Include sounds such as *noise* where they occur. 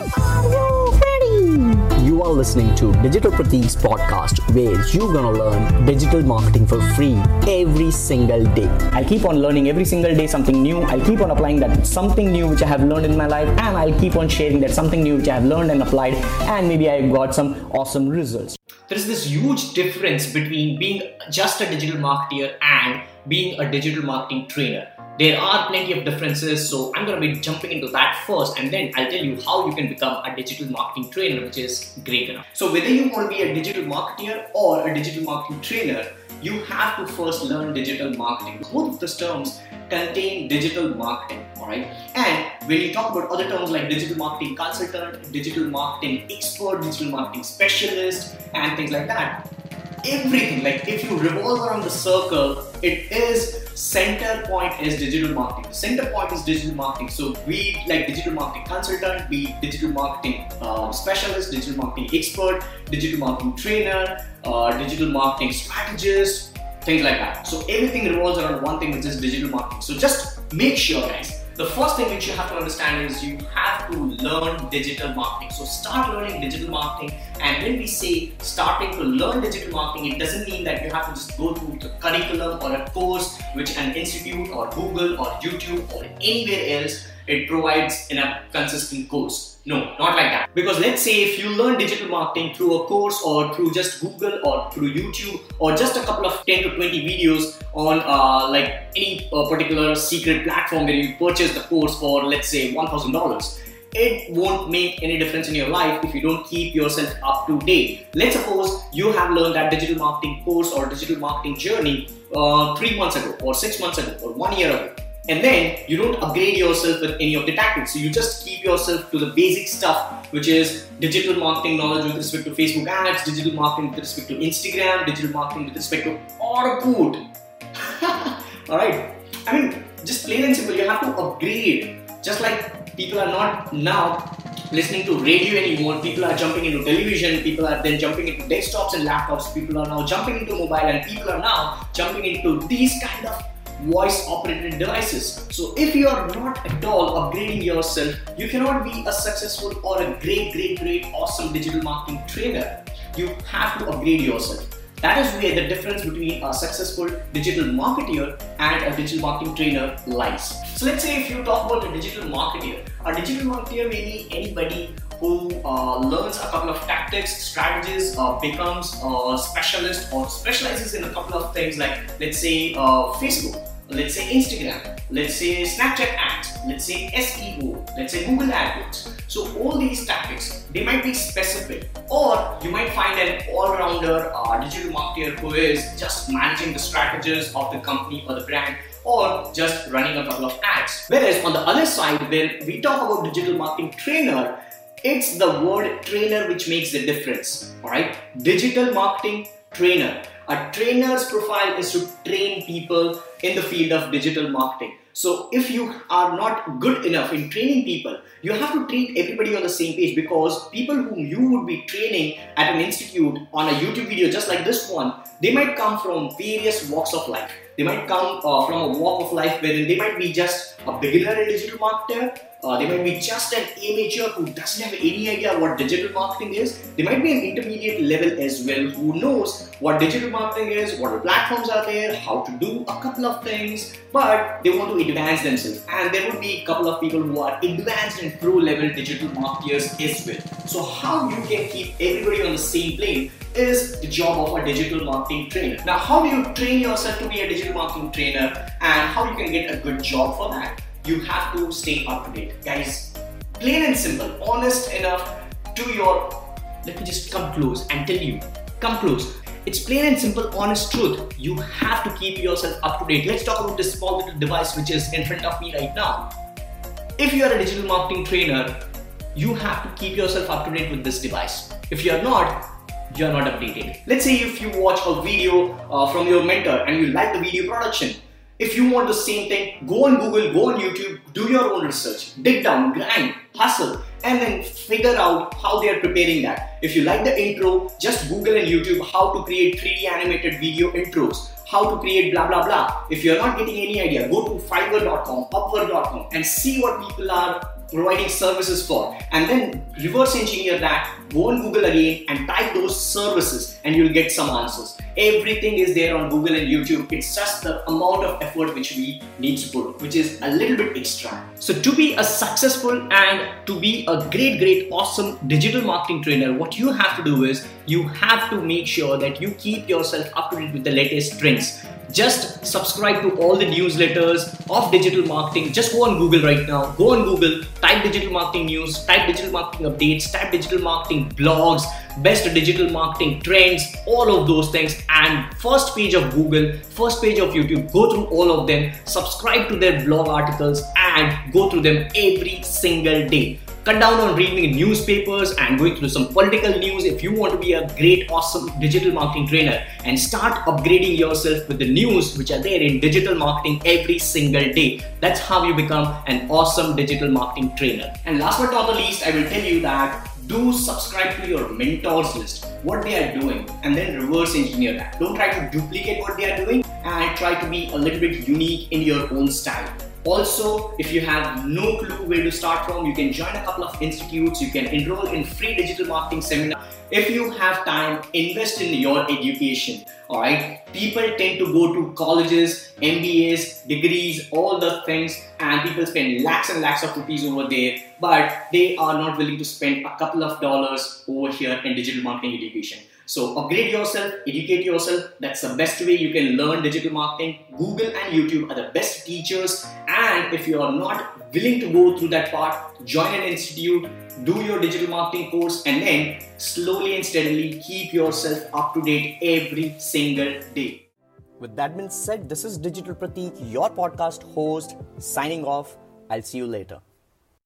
Are you ready? You are listening to Digital Pratik's podcast where you're gonna learn digital marketing for free every single day. I'll keep on learning every single day something new. I'll keep on applying that something new which I have learned in my life and I'll keep on sharing that something new which I have learned and applied and maybe I've got some awesome results. There is this huge difference between being just a digital marketer and being a digital marketing trainer. There are plenty of differences, so I'm going to be jumping into that first and then I'll tell you how you can become a digital marketing trainer, which is great enough. So, whether you want to be a digital marketer or a digital marketing trainer, you have to first learn digital marketing. Both of these terms contain digital marketing, alright? And when you talk about other terms like digital marketing consultant, digital marketing expert, digital marketing specialist, and things like that, everything like if you revolve around the circle it is center point is digital marketing. The center point is digital marketing. So we like digital marketing consultant be digital marketing uh, specialist digital marketing expert digital marketing trainer uh, digital marketing strategist things like that. So everything revolves around one thing which is digital marketing. So just make sure guys the first thing which you have to understand is you have to learn digital marketing. So start learning digital marketing. And when we say starting to learn digital marketing, it doesn't mean that you have to just go through the curriculum or a course which an institute or Google or YouTube or anywhere else it provides in a consistent course. No, not like that. Because let's say if you learn digital marketing through a course or through just Google or through YouTube or just a couple of 10 to 20 videos on uh, like any uh, particular secret platform where you purchase the course for let's say $1,000 it won't make any difference in your life if you don't keep yourself up to date. Let's suppose you have learned that digital marketing course or digital marketing journey uh, three months ago, or six months ago, or one year ago and then you don't upgrade yourself with any of the tactics. So you just keep yourself to the basic stuff, which is digital marketing knowledge with respect to Facebook ads, digital marketing with respect to Instagram, digital marketing with respect to Orkut. *laughs* Alright, I mean, just plain and simple, you have to upgrade. Just like people are not now listening to radio anymore. People are jumping into television. People are then jumping into desktops and laptops. People are now jumping into mobile, and people are now jumping into these kind of voice operated devices. So if you are not at all upgrading yourself, you cannot be a successful or a great, great, great, awesome digital marketing trainer. You have to upgrade yourself. That is where the difference between a successful digital marketer and a digital marketing trainer lies. So let's say if you talk about a digital marketer, a digital marketer may be anybody who uh, learns a couple of tactics, strategies, uh, becomes a specialist or specializes in a couple of things like let's say uh, Facebook let's say Instagram, let's say Snapchat ads, let's say SEO, let's say Google AdWords. So all these tactics, they might be specific or you might find an all-rounder uh, digital marketer who is just managing the strategies of the company or the brand or just running a couple of ads. Whereas on the other side, when we talk about digital marketing trainer, it's the word trainer which makes the difference. Alright? Digital marketing trainer. A trainer's profile is to train people in the field of digital marketing. So if you are not good enough in training people, you have to treat everybody on the same page because people whom you would be training at an institute on a YouTube video just like this one, they might come from various walks of life. They might come uh, from a walk of life wherein they might be just a beginner in digital marketer uh, they might be just an amateur who doesn't have any idea what digital marketing is. They might be an intermediate level as well who knows what digital marketing is, what platforms are there, how to do a couple of things, but they want to advance themselves. And there would be a couple of people who are advanced and pro level digital marketers as well. So, how you can keep everybody on the same plane is the job of a digital marketing trainer. Now, how do you train yourself to be a digital marketing trainer and how you can get a good job for that? you have to stay up to date. Guys, plain and simple, honest enough to your. Let me just come close and tell you. Come close. It's plain and simple, honest truth. You have to keep yourself up to date. Let's talk about this small little device which is in front of me right now. If you are a digital marketing trainer, you have to keep yourself up to date with this device. If you are not, you are not updated. Let's say if you watch a video uh, from your mentor and you like the video production, if you want the same thing, go on Google, go on YouTube, do your own research, dig down, grind, hustle, and then figure out how they are preparing that. If you like the intro, just Google and YouTube how to create 3D animated video intros, how to create blah blah blah. If you're not getting any idea, go to fiverr.com, upwork.com, and see what people are providing services for. And then reverse engineer that, go on Google again and type those services and you'll get some answers. Everything is there on Google and YouTube. It's just the amount of effort which we need to put, which is a little bit extra. So to be a successful and to be a great, great, awesome digital marketing trainer, what you have to do is you have to make sure that you keep yourself up to date with the latest trends just subscribe to all the newsletters of digital marketing. Just go on Google right now. Go on Google, type digital marketing news, type digital marketing updates, type digital marketing blogs, best digital marketing trends, all of those things. And first page of Google, first page of YouTube, go through all of them, subscribe to their blog articles, and go through them every single day cut down on reading newspapers and going through some political news if you want to be a great, awesome digital marketing trainer and start upgrading yourself with the news which are there in digital marketing every single day. That's how you become an awesome digital marketing trainer. And last but not the least, I will tell you that do subscribe to your mentors list, what they are doing, and then reverse engineer that. Don't try to duplicate what they are doing and try to be a little bit unique in your own style. Also, if you have no clue where to start from, you can join a couple of institutes, you can enroll in free digital marketing seminar. If you have time, invest in your education. Alright, people tend to go to colleges, MBAs, degrees, all the things, and people spend lakhs and lakhs of rupees over there, but they are not willing to spend a couple of dollars over here in digital marketing education. So upgrade yourself, educate yourself. That's the best way you can learn digital marketing. Google and YouTube are the best teachers. And if you are not willing to go through that part, join an institute, do your digital marketing course, and then slowly and steadily keep yourself up to date every single day. With that being said, this is Digital Pratik, your podcast host, signing off. I'll see you later.